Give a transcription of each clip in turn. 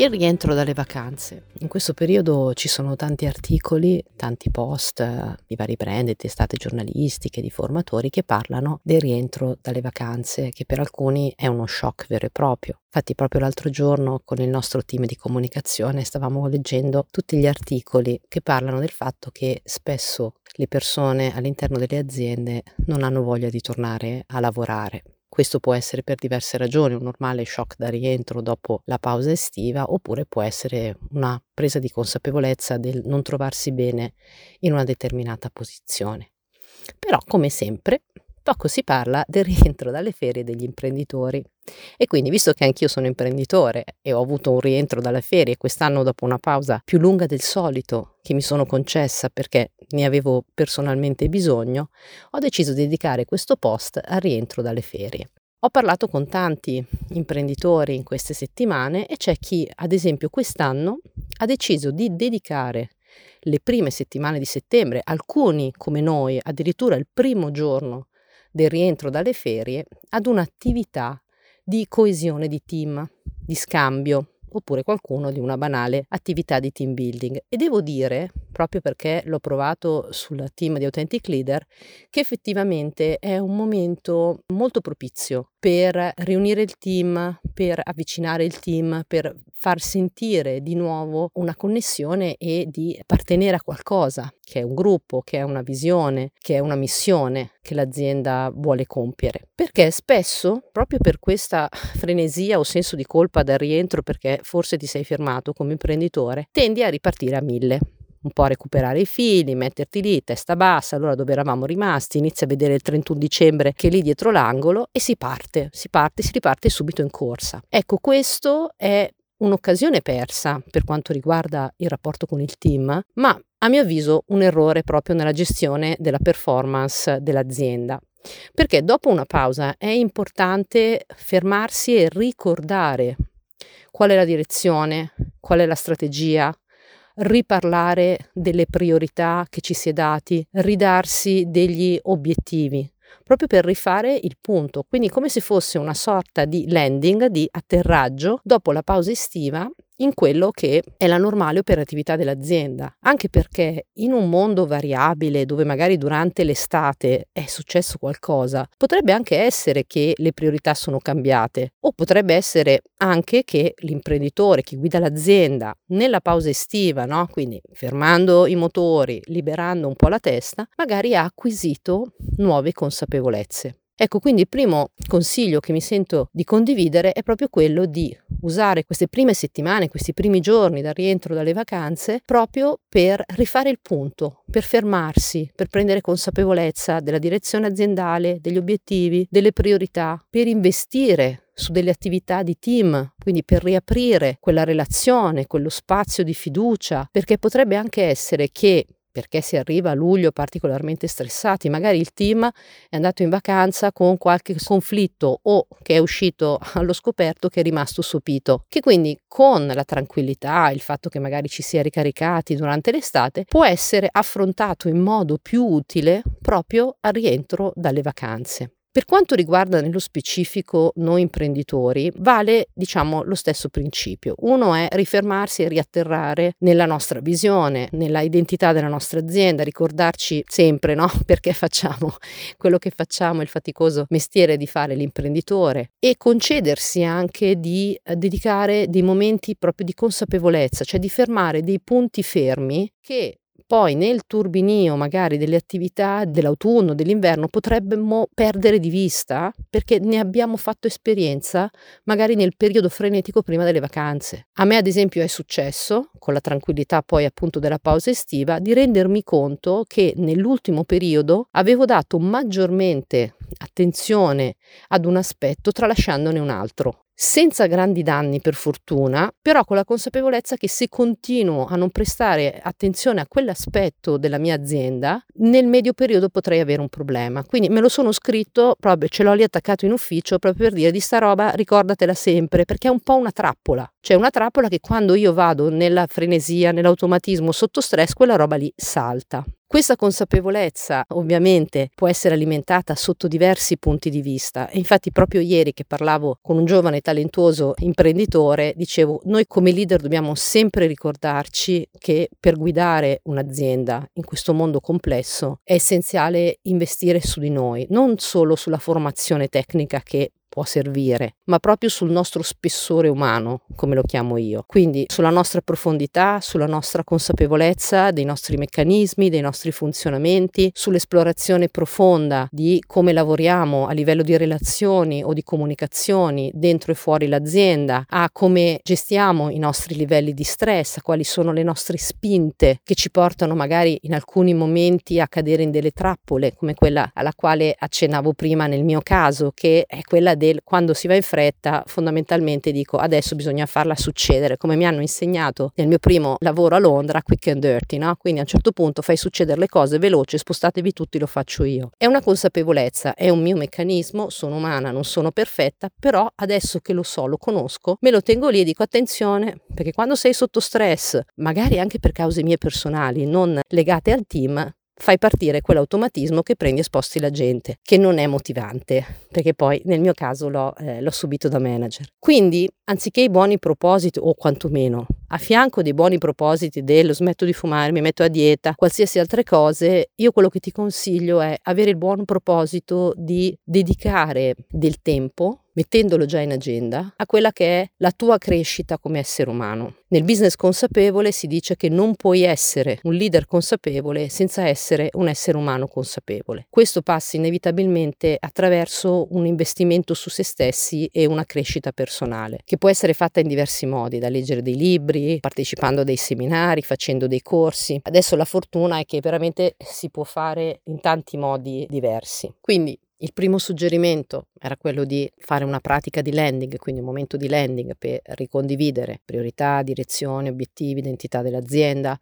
Il rientro dalle vacanze. In questo periodo ci sono tanti articoli, tanti post di vari brand, di testate giornalistiche, di formatori che parlano del rientro dalle vacanze, che per alcuni è uno shock vero e proprio. Infatti proprio l'altro giorno con il nostro team di comunicazione stavamo leggendo tutti gli articoli che parlano del fatto che spesso le persone all'interno delle aziende non hanno voglia di tornare a lavorare questo può essere per diverse ragioni, un normale shock da rientro dopo la pausa estiva, oppure può essere una presa di consapevolezza del non trovarsi bene in una determinata posizione. Però, come sempre, poco si parla del rientro dalle ferie degli imprenditori. E quindi, visto che anch'io sono imprenditore e ho avuto un rientro dalle ferie quest'anno dopo una pausa più lunga del solito che mi sono concessa perché ne avevo personalmente bisogno, ho deciso di dedicare questo post al rientro dalle ferie. Ho parlato con tanti imprenditori in queste settimane e c'è chi, ad esempio, quest'anno ha deciso di dedicare le prime settimane di settembre, alcuni come noi addirittura il primo giorno del rientro dalle ferie ad un'attività di coesione di team, di scambio, oppure qualcuno di una banale attività di team building. E devo dire, proprio perché l'ho provato sul team di Authentic Leader, che effettivamente è un momento molto propizio per riunire il team, per avvicinare il team, per far sentire di nuovo una connessione e di appartenere a qualcosa, che è un gruppo, che è una visione, che è una missione che l'azienda vuole compiere. Perché spesso, proprio per questa frenesia o senso di colpa dal rientro, perché forse ti sei fermato come imprenditore, tendi a ripartire a mille un po' a recuperare i fili, metterti lì, testa bassa, allora dove eravamo rimasti, inizia a vedere il 31 dicembre che è lì dietro l'angolo e si parte, si parte, si riparte subito in corsa. Ecco, questo è un'occasione persa per quanto riguarda il rapporto con il team, ma a mio avviso un errore proprio nella gestione della performance dell'azienda. Perché dopo una pausa è importante fermarsi e ricordare qual è la direzione, qual è la strategia, riparlare delle priorità che ci si è dati, ridarsi degli obiettivi, proprio per rifare il punto, quindi come se fosse una sorta di landing, di atterraggio. Dopo la pausa estiva in quello che è la normale operatività dell'azienda, anche perché in un mondo variabile dove magari durante l'estate è successo qualcosa, potrebbe anche essere che le priorità sono cambiate o potrebbe essere anche che l'imprenditore, chi guida l'azienda nella pausa estiva, no? quindi fermando i motori, liberando un po' la testa, magari ha acquisito nuove consapevolezze. Ecco, quindi il primo consiglio che mi sento di condividere è proprio quello di usare queste prime settimane, questi primi giorni dal rientro dalle vacanze, proprio per rifare il punto, per fermarsi, per prendere consapevolezza della direzione aziendale, degli obiettivi, delle priorità, per investire su delle attività di team, quindi per riaprire quella relazione, quello spazio di fiducia, perché potrebbe anche essere che perché si arriva a luglio particolarmente stressati, magari il team è andato in vacanza con qualche conflitto o che è uscito allo scoperto che è rimasto sopito, che quindi con la tranquillità, il fatto che magari ci si è ricaricati durante l'estate, può essere affrontato in modo più utile proprio al rientro dalle vacanze. Per quanto riguarda nello specifico noi imprenditori, vale diciamo lo stesso principio. Uno è rifermarsi e riatterrare nella nostra visione, nella identità della nostra azienda, ricordarci sempre no? perché facciamo quello che facciamo, il faticoso mestiere di fare l'imprenditore e concedersi anche di eh, dedicare dei momenti proprio di consapevolezza, cioè di fermare dei punti fermi che poi nel turbinio magari delle attività dell'autunno, dell'inverno potremmo perdere di vista perché ne abbiamo fatto esperienza magari nel periodo frenetico prima delle vacanze. A me ad esempio è successo, con la tranquillità poi appunto della pausa estiva, di rendermi conto che nell'ultimo periodo avevo dato maggiormente attenzione ad un aspetto tralasciandone un altro senza grandi danni per fortuna, però con la consapevolezza che se continuo a non prestare attenzione a quell'aspetto della mia azienda, nel medio periodo potrei avere un problema. Quindi me lo sono scritto, proprio ce l'ho lì attaccato in ufficio proprio per dire di sta roba ricordatela sempre, perché è un po' una trappola. Cioè una trappola che quando io vado nella frenesia, nell'automatismo, sotto stress, quella roba lì salta. Questa consapevolezza ovviamente può essere alimentata sotto diversi punti di vista. Infatti proprio ieri che parlavo con un giovane talentuoso imprenditore dicevo noi come leader dobbiamo sempre ricordarci che per guidare un'azienda in questo mondo complesso è essenziale investire su di noi, non solo sulla formazione tecnica che può servire, ma proprio sul nostro spessore umano, come lo chiamo io. Quindi sulla nostra profondità, sulla nostra consapevolezza dei nostri meccanismi, dei nostri funzionamenti, sull'esplorazione profonda di come lavoriamo a livello di relazioni o di comunicazioni dentro e fuori l'azienda, a come gestiamo i nostri livelli di stress, a quali sono le nostre spinte che ci portano magari in alcuni momenti a cadere in delle trappole, come quella alla quale accennavo prima nel mio caso, che è quella del quando si va in fretta, fondamentalmente dico adesso bisogna farla succedere, come mi hanno insegnato nel mio primo lavoro a Londra, quick and dirty, no? Quindi a un certo punto fai succedere le cose veloce, spostatevi tutti, lo faccio io. È una consapevolezza, è un mio meccanismo, sono umana, non sono perfetta, però adesso che lo so, lo conosco, me lo tengo lì e dico attenzione, perché quando sei sotto stress, magari anche per cause mie personali, non legate al team, fai partire quell'automatismo che prendi e sposti la gente, che non è motivante, perché poi nel mio caso l'ho, eh, l'ho subito da manager. Quindi, anziché i buoni propositi, o quantomeno a fianco dei buoni propositi dello smetto di fumare, mi metto a dieta, qualsiasi altre cose, io quello che ti consiglio è avere il buon proposito di dedicare del tempo mettendolo già in agenda, a quella che è la tua crescita come essere umano. Nel business consapevole si dice che non puoi essere un leader consapevole senza essere un essere umano consapevole. Questo passa inevitabilmente attraverso un investimento su se stessi e una crescita personale, che può essere fatta in diversi modi, da leggere dei libri, partecipando a dei seminari, facendo dei corsi. Adesso la fortuna è che veramente si può fare in tanti modi diversi. Quindi il primo suggerimento era quello di fare una pratica di landing, quindi un momento di landing per ricondividere priorità, direzione, obiettivi, identità dell'azienda,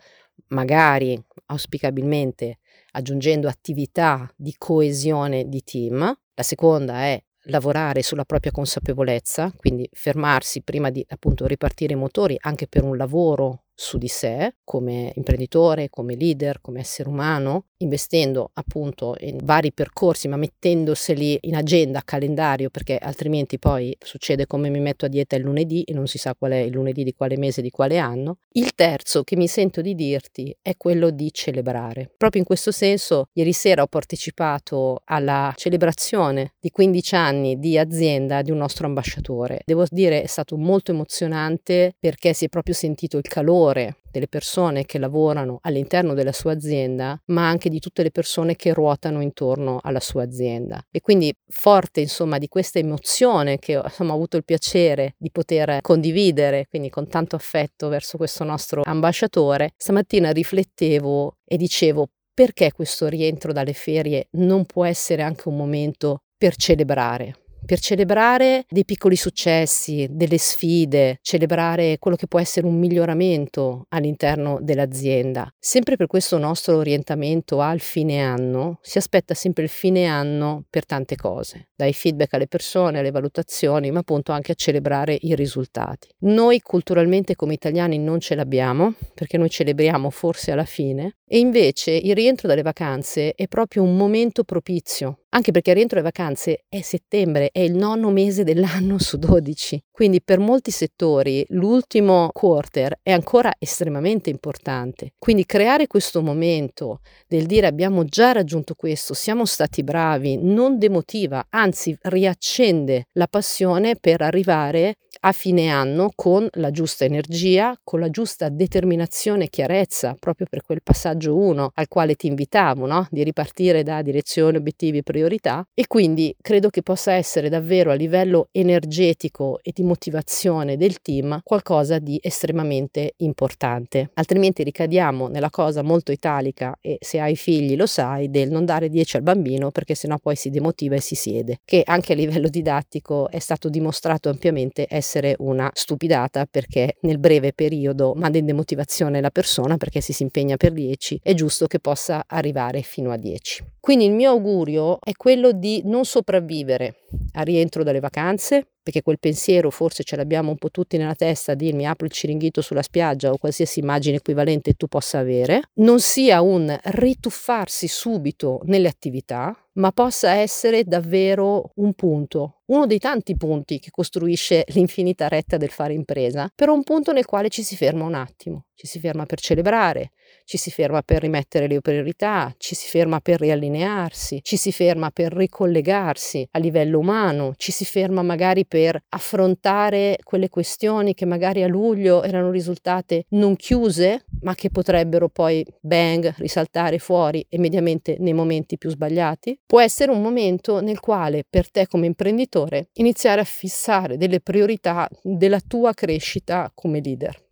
magari auspicabilmente aggiungendo attività di coesione di team. La seconda è lavorare sulla propria consapevolezza, quindi fermarsi prima di appunto ripartire i motori anche per un lavoro su di sé come imprenditore, come leader, come essere umano, investendo appunto in vari percorsi, ma mettendoseli in agenda, calendario, perché altrimenti poi succede come mi metto a dieta il lunedì e non si sa qual è il lunedì di quale mese, di quale anno. Il terzo che mi sento di dirti è quello di celebrare. Proprio in questo senso, ieri sera ho partecipato alla celebrazione di 15 anni di azienda di un nostro ambasciatore. Devo dire è stato molto emozionante perché si è proprio sentito il calore valore delle persone che lavorano all'interno della sua azienda, ma anche di tutte le persone che ruotano intorno alla sua azienda. E quindi forte, insomma, di questa emozione che insomma, ho avuto il piacere di poter condividere, quindi con tanto affetto verso questo nostro ambasciatore, stamattina riflettevo e dicevo perché questo rientro dalle ferie non può essere anche un momento per celebrare, per celebrare dei piccoli successi, delle sfide, celebrare quello che può essere un miglioramento all'interno dell'azienda. Sempre per questo nostro orientamento al fine anno, si aspetta sempre il fine anno per tante cose, dai feedback alle persone, alle valutazioni, ma appunto anche a celebrare i risultati. Noi culturalmente come italiani non ce l'abbiamo, perché noi celebriamo forse alla fine, e invece il rientro dalle vacanze è proprio un momento propizio anche perché rientro alle vacanze è settembre, è il nono mese dell'anno su 12, quindi per molti settori l'ultimo quarter è ancora estremamente importante. Quindi creare questo momento del dire abbiamo già raggiunto questo, siamo stati bravi, non demotiva, anzi riaccende la passione per arrivare a fine anno con la giusta energia, con la giusta determinazione e chiarezza, proprio per quel passaggio 1 al quale ti invitavo, no? di ripartire da direzione, obiettivi e priorità. E quindi credo che possa essere davvero a livello energetico e di motivazione del team qualcosa di estremamente importante. Altrimenti ricadiamo nella cosa molto italica e se hai figli lo sai del non dare 10 al bambino perché sennò poi si demotiva e si siede, che anche a livello didattico è stato dimostrato ampiamente essere una stupidata perché nel breve periodo manda in demotivazione la persona perché se si impegna per 10 è giusto che possa arrivare fino a 10. Quindi il mio augurio è quello di non sopravvivere al rientro dalle vacanze, perché quel pensiero forse ce l'abbiamo un po' tutti nella testa di mi apro il ciringhito sulla spiaggia o qualsiasi immagine equivalente tu possa avere, non sia un rituffarsi subito nelle attività, ma possa essere davvero un punto, uno dei tanti punti che costruisce l'infinita retta del fare impresa, però un punto nel quale ci si ferma un attimo, ci si ferma per celebrare, ci si ferma per rimettere le priorità, ci si ferma per riallinearsi, ci si ferma per ricollegarsi a livello umano, ci si ferma magari per affrontare quelle questioni che magari a luglio erano risultate non chiuse, ma che potrebbero poi bang risaltare fuori immediatamente nei momenti più sbagliati. Può essere un momento nel quale per te come imprenditore iniziare a fissare delle priorità della tua crescita come leader.